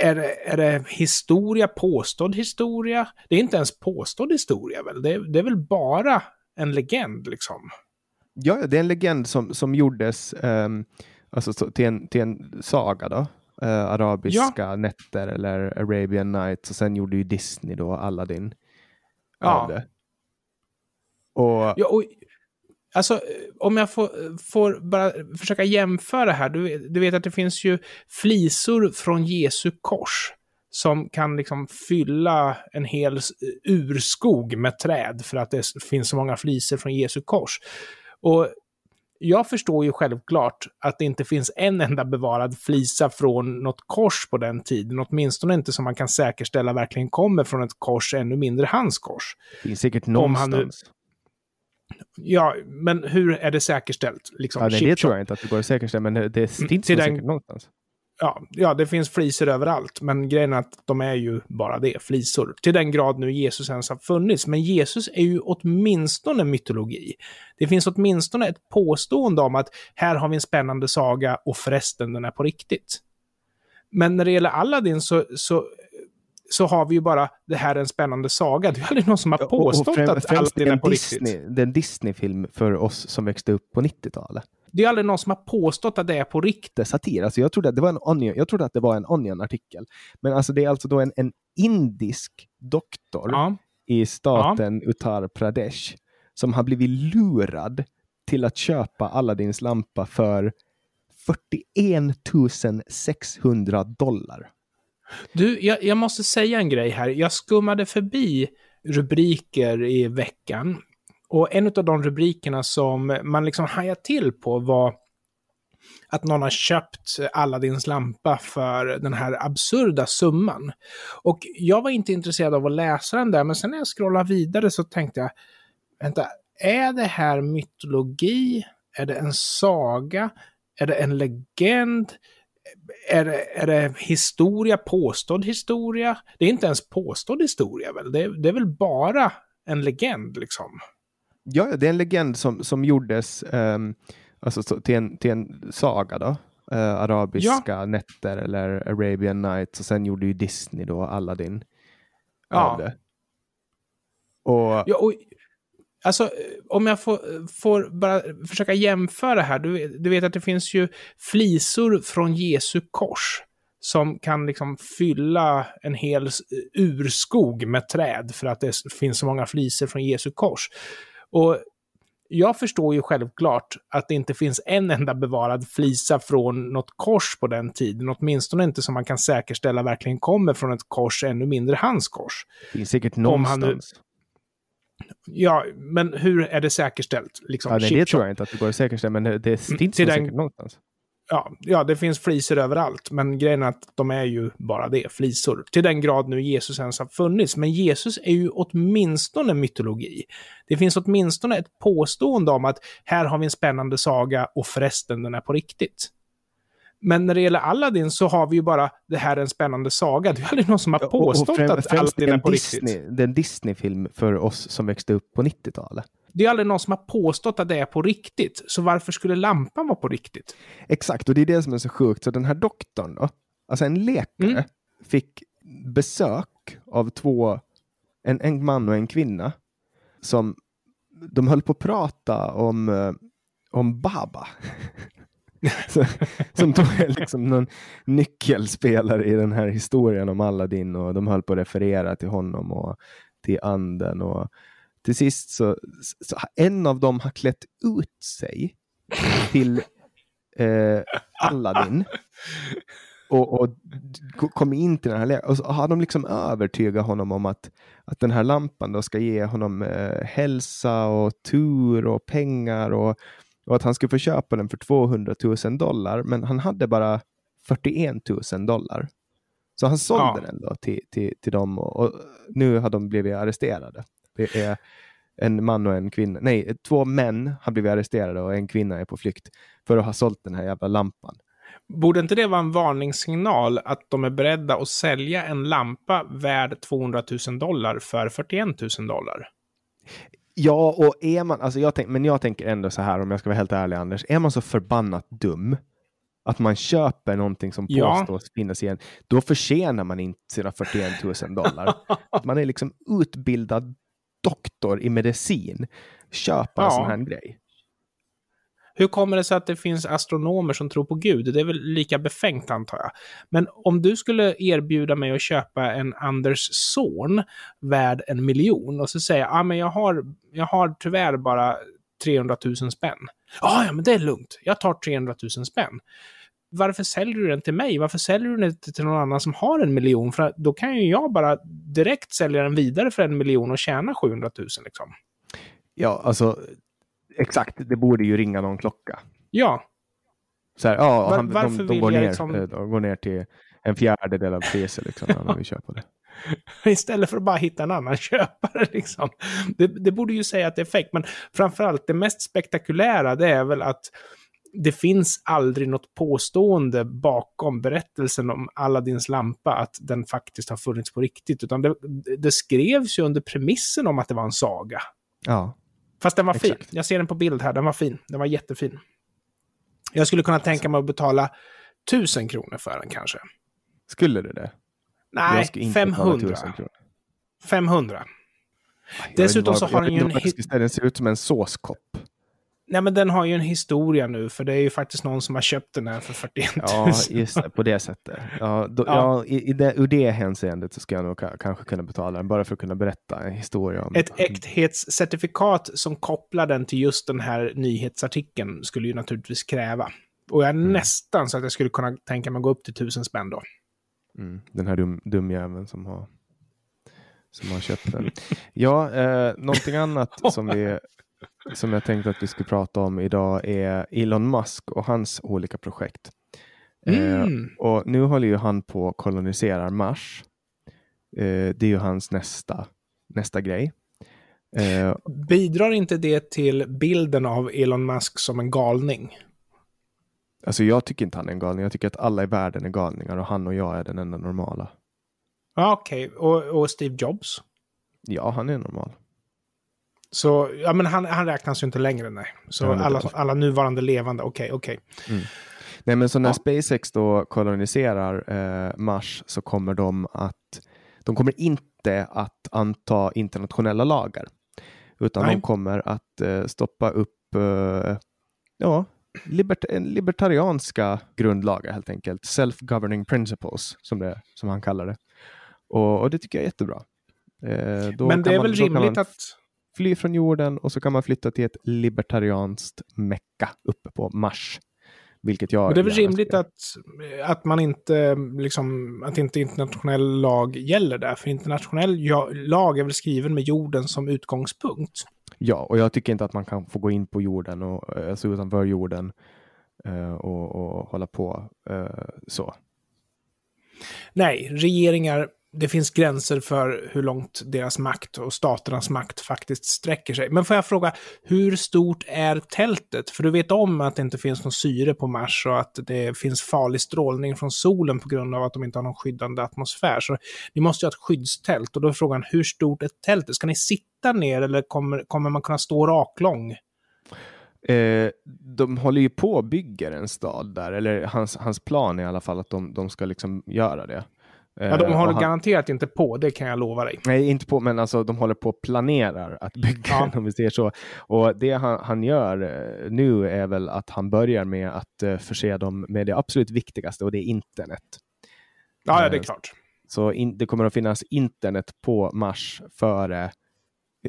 Är det, är det historia, påstådd historia? Det är inte ens påstådd historia väl? Det är, det är väl bara en legend liksom? Ja, ja, det är en legend som, som gjordes ehm, alltså, så, till, en, till en saga då. Eh, arabiska nätter eller Arabian Nights och sen gjorde ju Disney då Aladdin Ja. Och Ja, och, alltså, om jag får, får bara försöka jämföra här. Du, du vet att det finns ju flisor från Jesu kors som kan liksom fylla en hel urskog med träd för att det finns så många flisor från Jesu kors. Och jag förstår ju självklart att det inte finns en enda bevarad flisa från något kors på den tiden, åtminstone inte som man kan säkerställa verkligen kommer från ett kors, ännu mindre hans kors. det finns säkert Om han nu- någonstans. Ja, men hur är det säkerställt? Liksom, Ja, det shop. tror jag inte att det går att säkerställa, men det, det finns Mm, nog den- säkert någonstans. Ja, ja, det finns flisor överallt, men grejen är att de är ju bara det, flisor. Till den grad nu Jesus ens har funnits. Men Jesus är ju åtminstone mytologi. Det finns åtminstone ett påstående om att här har vi en spännande saga och förresten, den är på riktigt. Men när det gäller Aladdin så, så, så har vi ju bara det här är en spännande saga. Det är aldrig någon som har Och- och påstått främ- att Aladdin är på Disney, riktigt. Det är en Disney-film för oss som växte upp på 90-talet. Det är aldrig någon som har påstått att det är på riktigt. Satir. Alltså jag, trodde att det var en onion, jag trodde att det var en Onion-artikel. Men alltså det är alltså då en, en indisk doktor Ja. i staten Uttar Pradesh som har blivit lurad till att köpa Aladdins lampa för 41 600 dollar. Du, jag, jag måste säga en grej här. Jag skummade förbi rubriker i veckan. Och en av de rubrikerna som man liksom hajade till på var att någon har köpt Aladdins lampa för den här absurda summan. Och jag var inte intresserad av att läsa den där, men sen när jag scrollade vidare så tänkte jag, vänta, är det här mytologi? Är det en saga? Är det en legend? Är det, är det historia, påstådd historia? Det är inte ens påstådd historia väl? Det, det är väl bara en legend liksom? Ja, ja, det är en legend som, som gjordes ehm, alltså, så, till, en, till en saga då. Eh, arabiska nätter eller Arabian Nights och sen gjorde ju Disney då Aladdin Ja. Och Ja, och, alltså, om jag får, får bara försöka jämföra här. Du, du vet att det finns ju flisor från Jesu kors som kan liksom fylla en hel s- urskog med träd för att det finns så många flisor från Jesu kors. Och jag förstår ju självklart att det inte finns en enda bevarad flisa från något kors på den tiden, åtminstone inte som man kan säkerställa verkligen kommer från ett kors, ännu mindre hans kors. det finns säkert Om han nu- någonstans. Ja, men hur är det säkerställt? Liksom, Ja, nej, det tror jag inte att det går att säkerställa, men det, det finns till den- någonstans. Ja, ja, det finns flisor överallt, men grejen är att de är ju bara det, flisor. Till den grad nu Jesus ens har funnits. Men Jesus är ju åtminstone mytologi. Det finns åtminstone ett påstående om att här har vi en spännande saga och förresten, den är på riktigt. Men när det gäller Aladdin så har vi ju bara det här är en spännande saga. Det är aldrig någon som har Och- och påstått främ- att Aladdin är en på Disney, riktigt. Det är en Disney-film för oss som växte upp på 90-talet. Det är aldrig någon som har påstått att det är på riktigt. Så varför skulle lampan vara på riktigt? Exakt, och det är det som är så sjukt. Så den här doktorn då, alltså en läkare, Mm. fick besök av två, en, en man och en kvinna, som de höll på att prata om, eh, om Baba. som då är liksom någon nyckelspelare i den här historien om Aladdin och de höll på att referera till honom och till anden och till sist så, så en av dem har klätt ut sig till eh, Aladdin och, och kom in till den här och så har de liksom övertygat honom om att, att den här lampan då ska ge honom eh, hälsa och tur och pengar och, och att han skulle få köpa den för 200 000 dollar. Men han hade bara 41 000 dollar. Så han sålde ja. den då till, till, till dem och, och, nu har de blivit arresterade. Det är en man och en kvinna. Nej, två män har blivit arresterade och en kvinna är på flykt för att ha sålt den här jävla lampan. Borde inte det vara en varningssignal att de är beredda att sälja en lampa värd 200 000 dollar för 41 000 dollar? Ja, och är man, alltså jag tänk, men jag tänker ändå så här om jag ska vara helt ärlig Anders, är man så förbannat dum att man köper någonting som ja. påstås finnas igen, då förtjänar man inte sina 41 000 dollar. man är liksom utbildad doktor i medicin, köpa ja. en sån här grej. Hur kommer det sig att det finns astronomer som tror på Gud? Det är väl lika befängt antar jag. Men om du skulle erbjuda mig att köpa en Anders son värd en miljon och så säga, jag, ah, men jag har, jag har tyvärr bara 300 000 spänn. Ah, ja, men det är lugnt. Jag tar 300 000 spänn. Varför säljer du den till mig? Varför säljer du den inte till någon annan som har en miljon? För då kan ju jag bara direkt sälja den vidare för en miljon och tjäna 700 000 liksom. Ja, alltså exakt, det borde ju ringa någon klocka. Ja. Så här, ja, han, Var, de, de, går ner, liksom... Eh, de går ner till en fjärdedel av priset liksom, när vi köper det. Istället för att bara hitta en annan köpare. Liksom. Det, det, borde ju säga att det är fake, men framförallt det mest spektakulära det är väl att det finns aldrig något påstående bakom berättelsen om Aladdins lampa att den faktiskt har funnits på riktigt, utan det, det skrevs ju under premissen om att det var en saga. Ja. Fast den var Exakt. fin. Jag ser den på bild här. Den var fin. Den var jättefin. Jag skulle kunna tänka mig att betala tusen kronor för den kanske. Skulle du det? Nej, 500. 500. Dessutom så har den ju en... Den ser ut som en såskopp. Nej, men den har ju en historia nu, för det är ju faktiskt någon som har köpt den här för 41 000. Ja, just det, på det sättet. Ja, då, ja. ja i, i det, ur det hänseendet så ska jag nog kanske kunna betala den, bara för att kunna berätta en historia om Ett äkthetscertifikat som kopplar den till just den här nyhetsartikeln skulle ju naturligtvis kräva. Och jag är mm. nästan så att jag skulle kunna tänka mig gå upp till tusen spänn då. Mm, den här dum, dumjäveln som har, som har köpt den. ja, eh, någonting annat som vi som jag tänkte att vi skulle prata om idag är Elon Musk och hans olika projekt. Eh, mm. Eh, och nu håller ju han på att kolonisera Mars. Eh, det är ju hans nästa, nästa grej. Eh, Bidrar inte det till bilden av Elon Musk som en galning? Alltså jag tycker inte han är en galning. Jag tycker att alla i världen är galningar och han och jag är den enda normala. Okej, okay. och, och Steve Jobs? Ja, han är normal. Så, ja men han, han räknas ju inte längre, nej. Så ja, alla, alla nuvarande levande, okej, okay, okej. Okay. Mm. Nej, men så när ja. SpaceX då koloniserar eh, Mars så kommer de att, de kommer inte att anta internationella lagar. Utan nej. de kommer att eh, stoppa upp, eh, ja, libert libertarianska grundlagar helt enkelt. Self-governing principles, som, det, som han kallar det. Och, och det tycker jag är jättebra. Eh, men det är man, väl rimligt att fly från jorden och så kan man flytta till ett libertarianskt mecka uppe på Mars. Vilket jag Men det är väl rimligt att, att man inte, liksom, att inte internationell lag gäller där, för internationell lag är väl skriven med jorden som utgångspunkt. Ja, och jag tycker inte att man kan få gå in på jorden, och, alltså utanför jorden uh, och, och hålla på så. Nej, regeringar det finns gränser för hur långt deras makt och staternas makt faktiskt sträcker sig. Men får jag fråga, hur stort är tältet? För du vet om att det inte finns någon syre på Mars och att det finns farlig strålning från solen på grund av att de inte har någon skyddande atmosfär. Så ni måste ju ha ett skyddstält och då är frågan, hur stort är tältet? Ska ni sitta ner eller kommer, kommer man kunna stå raklång? Eh, de håller ju på och bygger en stad där, eller hans, hans plan är i alla fall att de, de ska liksom göra det. Ja, de Eh, håller han- garanterat inte på, det kan jag lova dig. Nej, inte på, men alltså de håller på och planerar att bygga Ja. om vi säger så. Och det han, han gör eh, nu är väl att han börjar med att eh, förse dem med det absolut viktigaste och det är internet. Ja, ja det är klart. Så in, det kommer att finnas internet på Mars före,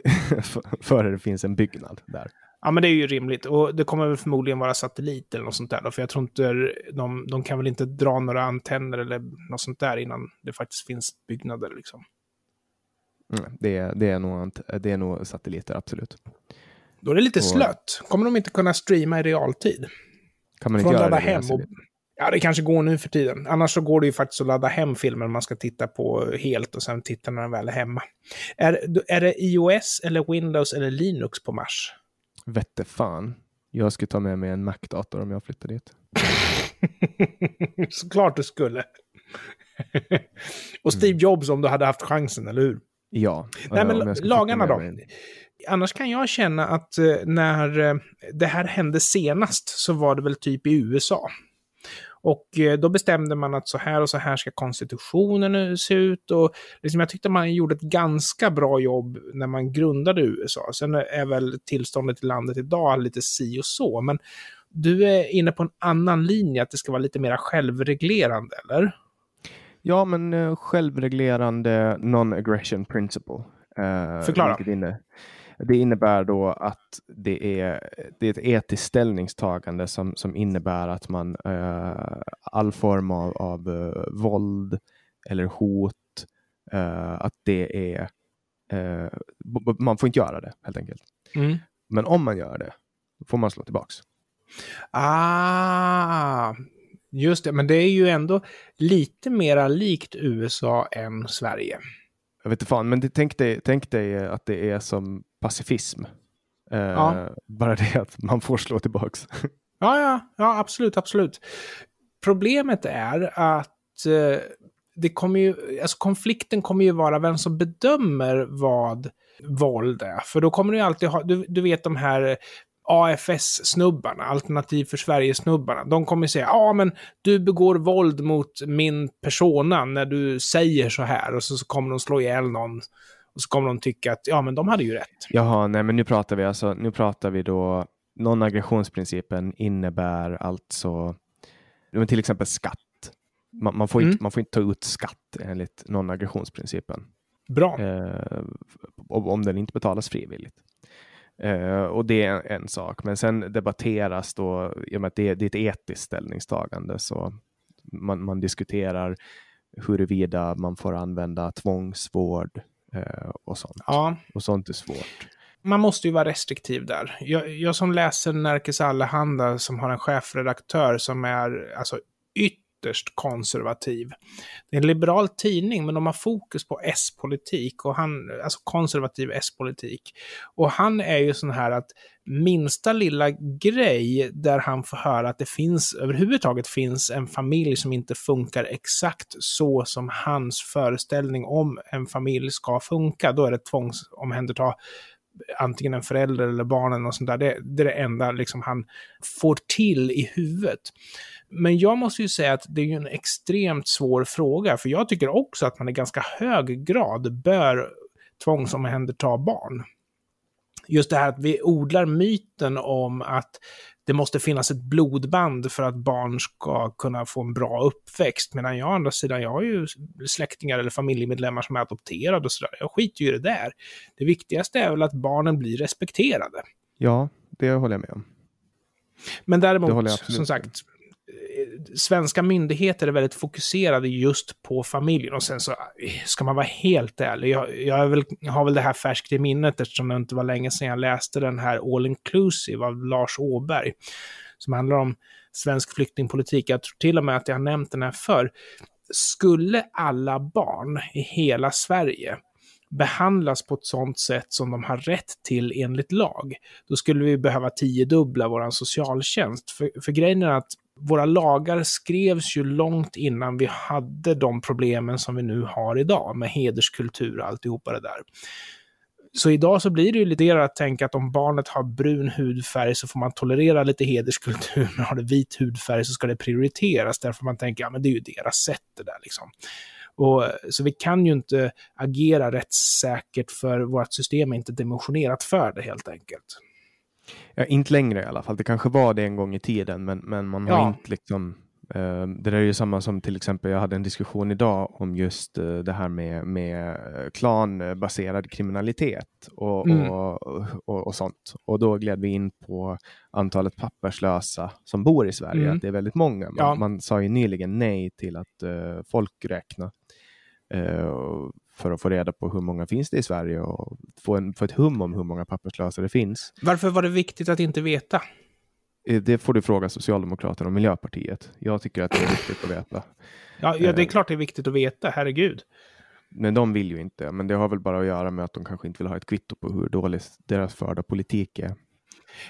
före det finns en byggnad där. Ja, men det är ju rimligt. Och det kommer väl förmodligen vara satellit eller något sånt där. Då, för jag tror inte de, de kan väl inte dra några antenner eller något sånt där innan det faktiskt finns byggnader. Liksom. Mm, det, är- det, är nog, det är nog satelliter, absolut. Då är det lite Och- slött. Kommer de inte kunna streama i realtid? Kan man inte Från göra ladda det? hem. Och, satellit? ja, det kanske går nu för tiden. Annars så går det ju faktiskt att ladda hem filmer man ska titta på helt och sen titta när den väl är hemma. Är, är det iOS eller Windows eller Linux på Mars? Vette fan. Jag skulle ta med mig en Mac-dator om jag flyttar dit. Såklart du skulle. och Steve Jobs om du hade haft chansen, eller hur? Ja. Nej, men lagarna då? mig Annars kan jag känna att eh, när eh, det här hände senast så var det väl typ i USA. Och eh, då bestämde man att så här och så här ska konstitutionen eh, se ut. Och liksom jag tyckte man gjorde ett ganska bra jobb när man grundade USA. Sen är väl tillståndet i landet idag lite si och så. Men du är inne på en annan linje, att det ska vara lite mer självreglerande, eller? Ja, men eh, självreglerande non-aggression principle. Eh, Förklara. Det innebär då att det är, det är ett etiskt ställningstagande som, som innebär att man eh, all form av, av eh, våld eller hot, eh, att det är eh, man får inte göra det helt enkelt. Mm. Men om man gör det, får man slå tillbaks. Ah, just det. Men det är ju ändå lite mera likt USA än Sverige. Jag vet inte fan, men det, tänk, dig, tänk dig att det är som pacifism. Eh, Ja. Bara det att man får slå tillbaks. Ja, ja, ja, absolut, absolut. Problemet är att eh, det kommer ju, alltså konflikten kommer ju vara vem som bedömer vad våld är. För då kommer du alltid ha, du, du vet de här AFS-snubbarna, Alternativ för Sverige-snubbarna, de kommer säga ja men du begår våld mot min persona när du säger så här och så, så kommer de slå ihjäl någon och så kommer de tycka att ja men de hade ju rätt. Jaha, nej men nu pratar vi alltså, nu pratar vi då, non-aggressionsprincipen innebär alltså, men till exempel skatt. Man, man, får Mm. inte, man får inte ta ut skatt enligt non-aggressionsprincipen. Bra. eh, om den inte betalas frivilligt. Eh, och det är en, en sak, men sen debatteras då, i och med att det, det är ett etiskt ställningstagande, så man, man diskuterar huruvida man får använda tvångsvård och sånt. Ja. Och sånt är svårt. man måste ju vara restriktiv där. Jag, jag som läser Nerikes Allehanda som har en chefredaktör som är alltså ytterst konservativ. Det är en liberal tidning, men de har fokus på S-politik, och han, alltså konservativ S-politik. Och han är ju sån här att minsta lilla grej där han får höra att det finns, överhuvudtaget finns en familj som inte funkar exakt så som hans föreställning om en familj ska funka, då är det tvångsomhänderta antingen en förälder eller barnen och sånt där. Det, det är det enda liksom han får till i huvudet. Men jag måste ju säga att det är ju en extremt svår fråga, för jag tycker också att man i ganska hög grad bör tvångsomhänderta barn. Just det här att vi odlar myten om att det måste finnas ett blodband för att barn ska kunna få en bra uppväxt. Medan jag å andra sidan, jag har ju släktingar eller familjemedlemmar som är adopterade och sådär. Jag skiter ju i det där. Det viktigaste är väl att barnen blir respekterade. Ja, det håller jag med om. Men däremot, som sagt, svenska myndigheter är väldigt fokuserade just på familjen. Och sen så, eh, ska man vara helt ärlig, jag, jag, är väl, har väl det här färskt i minnet eftersom det inte var länge sedan jag läste den här All Inclusive av Lars Åberg, som handlar om svensk flyktingpolitik. Jag tror till och med att jag har nämnt den här förr. Skulle alla barn i hela Sverige behandlas på ett sådant sätt som de har rätt till enligt lag, då skulle vi behöva tiodubbla vår socialtjänst. För, för grejen är att våra lagar skrevs ju långt innan vi hade de problemen som vi nu har idag med hederskultur och alltihopa det där. Så idag så blir det ju lite att tänka att om barnet har brun hudfärg så får man tolerera lite hederskultur, men har det vit hudfärg så ska det prioriteras därför man tänker, ja men det är ju deras sätt det där liksom. Och, så vi kan ju inte agera rättssäkert för vårt system är inte dimensionerat för det helt enkelt. Ja, inte längre i alla fall. Det kanske var det en gång i tiden, men, men man har Ja. inte liksom eh, det där är ju samma som till exempel, jag hade en diskussion idag om just eh, det här med, med eh, klanbaserad kriminalitet och, Mm. och, och, och sånt. Och då gled vi in på antalet papperslösa som bor i Sverige, Mm. att det är väldigt många. Man, Ja. man sa ju nyligen nej till att uh, folkräkna eh, för att få reda på hur många finns det i Sverige och få, en, få ett hum om hur många papperslösa det finns. Varför var det viktigt att inte veta? Eh, Det får du fråga Socialdemokraterna och Miljöpartiet. Jag tycker att det är viktigt att veta. Ja, ja, det är Eh. klart det är viktigt att veta, herregud. Men de vill ju inte. Men det har väl bara att göra med att de kanske inte vill ha ett kvitto på hur dålig deras förda politik är.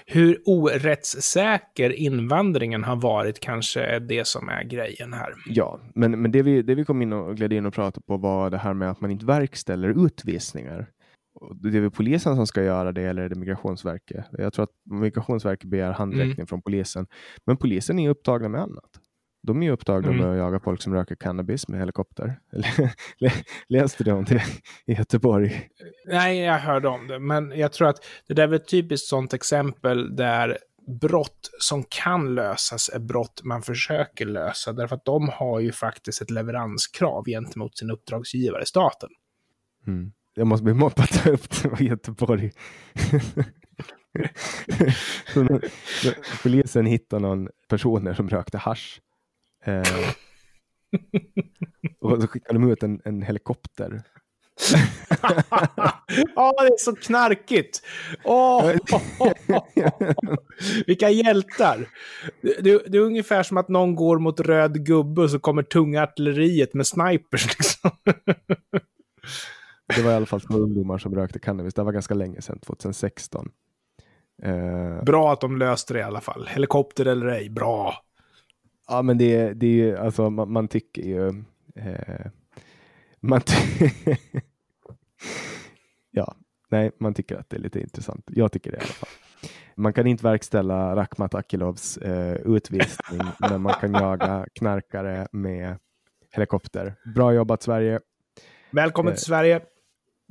Hur orättssäker invandringen har varit kanske är det som är grejen här. Ja, men, men det, vi, det vi kom in och gled in och pratade på var det här med att man inte verkställer utvisningar. Det är väl polisen som ska göra det eller är det Migrationsverket? Jag tror att Migrationsverket begär handräckning från polisen. Men polisen är upptagna med annat. De är ju upptagna Mm. med att jaga folk som röker cannabis med helikopter. Läste du om det i Göteborg? Nej, jag hörde om det, men jag tror att det där är väl ett typiskt sånt exempel där brott som kan lösas är brott man försöker lösa, därför att de har ju faktiskt ett leveranskrav gentemot sin uppdragsgivare, staten. Mm. Jag måste bli mobbad ta upp det var Göteborg. Polisen hittade någon personer som rökte hasch. Eh, och så skickade de ut en, en helikopter. Ja, det är så knarkigt! Åh! Vilka hjältar! Det, det, det är ungefär som att någon går mot röd gubbe och så kommer tunga artilleriet med snipers. Liksom. Det var i alla fall två ungdomar som rökte cannabis. Det var ganska länge sedan, 2016. Eh, Bra att de löste det i alla fall. Helikopter eller ej, bra. Ja, men det, det är ju, alltså man, man tycker ju... Eh, man ja, nej, man tycker att det är lite intressant. Jag tycker det i alla fall. Man kan inte verkställa Rakhmat Akilovs eh, utvisning, men man kan jaga knarkare med helikopter. Bra jobbat Sverige. Välkommen Eh, till Sverige.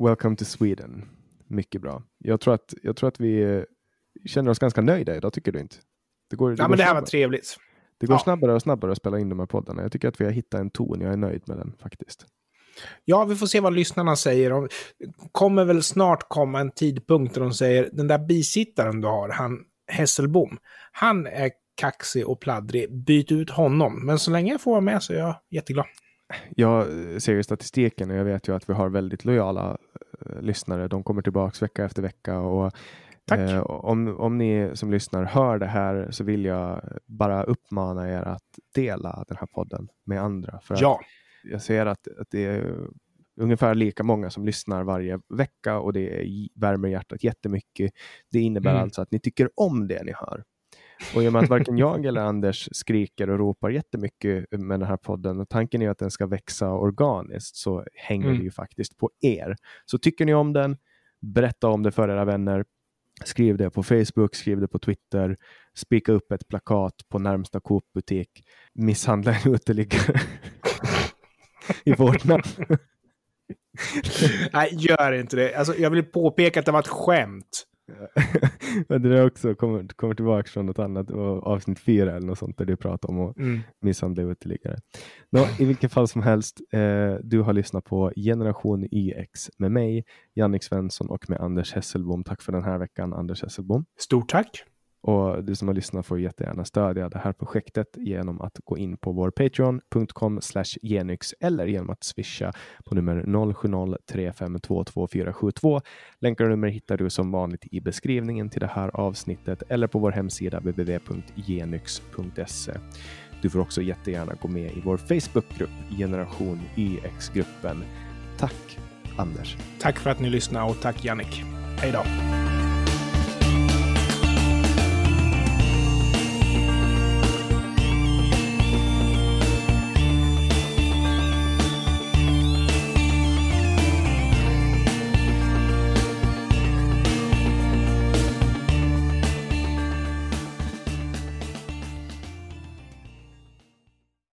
Welcome to Sweden. Mycket bra. Jag tror att, jag tror att vi eh, känner oss ganska nöjda idag, tycker du inte? Det går, det Ja, men det här var trevligt. Det går Ja. snabbare och snabbare att spela in de här poddarna. Jag tycker att vi har hittat en ton. Jag är nöjd med den faktiskt. Ja, vi får se vad lyssnarna säger. De kommer väl snart komma en tidpunkt där de säger den där bisittaren du har, han Hesselbom, han är kaxig och pladdrig. Byt ut honom. Men så länge jag får vara med så är jag jätteglad. Jag ser ju statistiken och jag vet ju att vi har väldigt lojala eh, lyssnare. De kommer tillbaks vecka efter vecka och. Eh, om, om ni som lyssnar hör det här så vill jag bara uppmana er att dela den här podden med andra. För Ja, jag ser att, att det är ungefär lika många som lyssnar varje vecka och det är- värmer hjärtat jättemycket. Det innebär Mm. alltså att ni tycker om det ni hör. Och i och med att varken jag eller Anders skriker och ropar jättemycket med den här podden och tanken är att den ska växa organiskt så hänger Mm. det ju faktiskt på er. Så tycker ni om den, berätta om det för era vänner. Skriv det på Facebook, skriv det på Twitter, spika upp ett plakat på närmsta Coop-butik, misshandla en uteliggare i vårt namn. nej, gör inte det. Alltså, jag vill påpeka att det var ett skämt. Det där också kommer, kommer tillbaka från något annat, avsnitt fyra eller något sånt där du pratar om att Mm. misshandla uteliggare. Nå, I vilket fall som helst, eh, du har lyssnat på Generation YX med mig, Jannik Svensson och med Anders Hesselbom. Tack för den här veckan, Anders Hesselbom. Stort tack. Och du som har lyssnat får jättegärna stödja det här projektet genom att gå in på vår patreon.com genyx eller genom att swisha på nummer 0703522472. Länkar och nummer hittar du som vanligt i beskrivningen till det här avsnittet eller på vår hemsida www.genyx.se. Du får också jättegärna gå med i vår Facebookgrupp Generation YX-gruppen. Tack Anders! Tack för att ni lyssnade och tack Jannik. Hej då.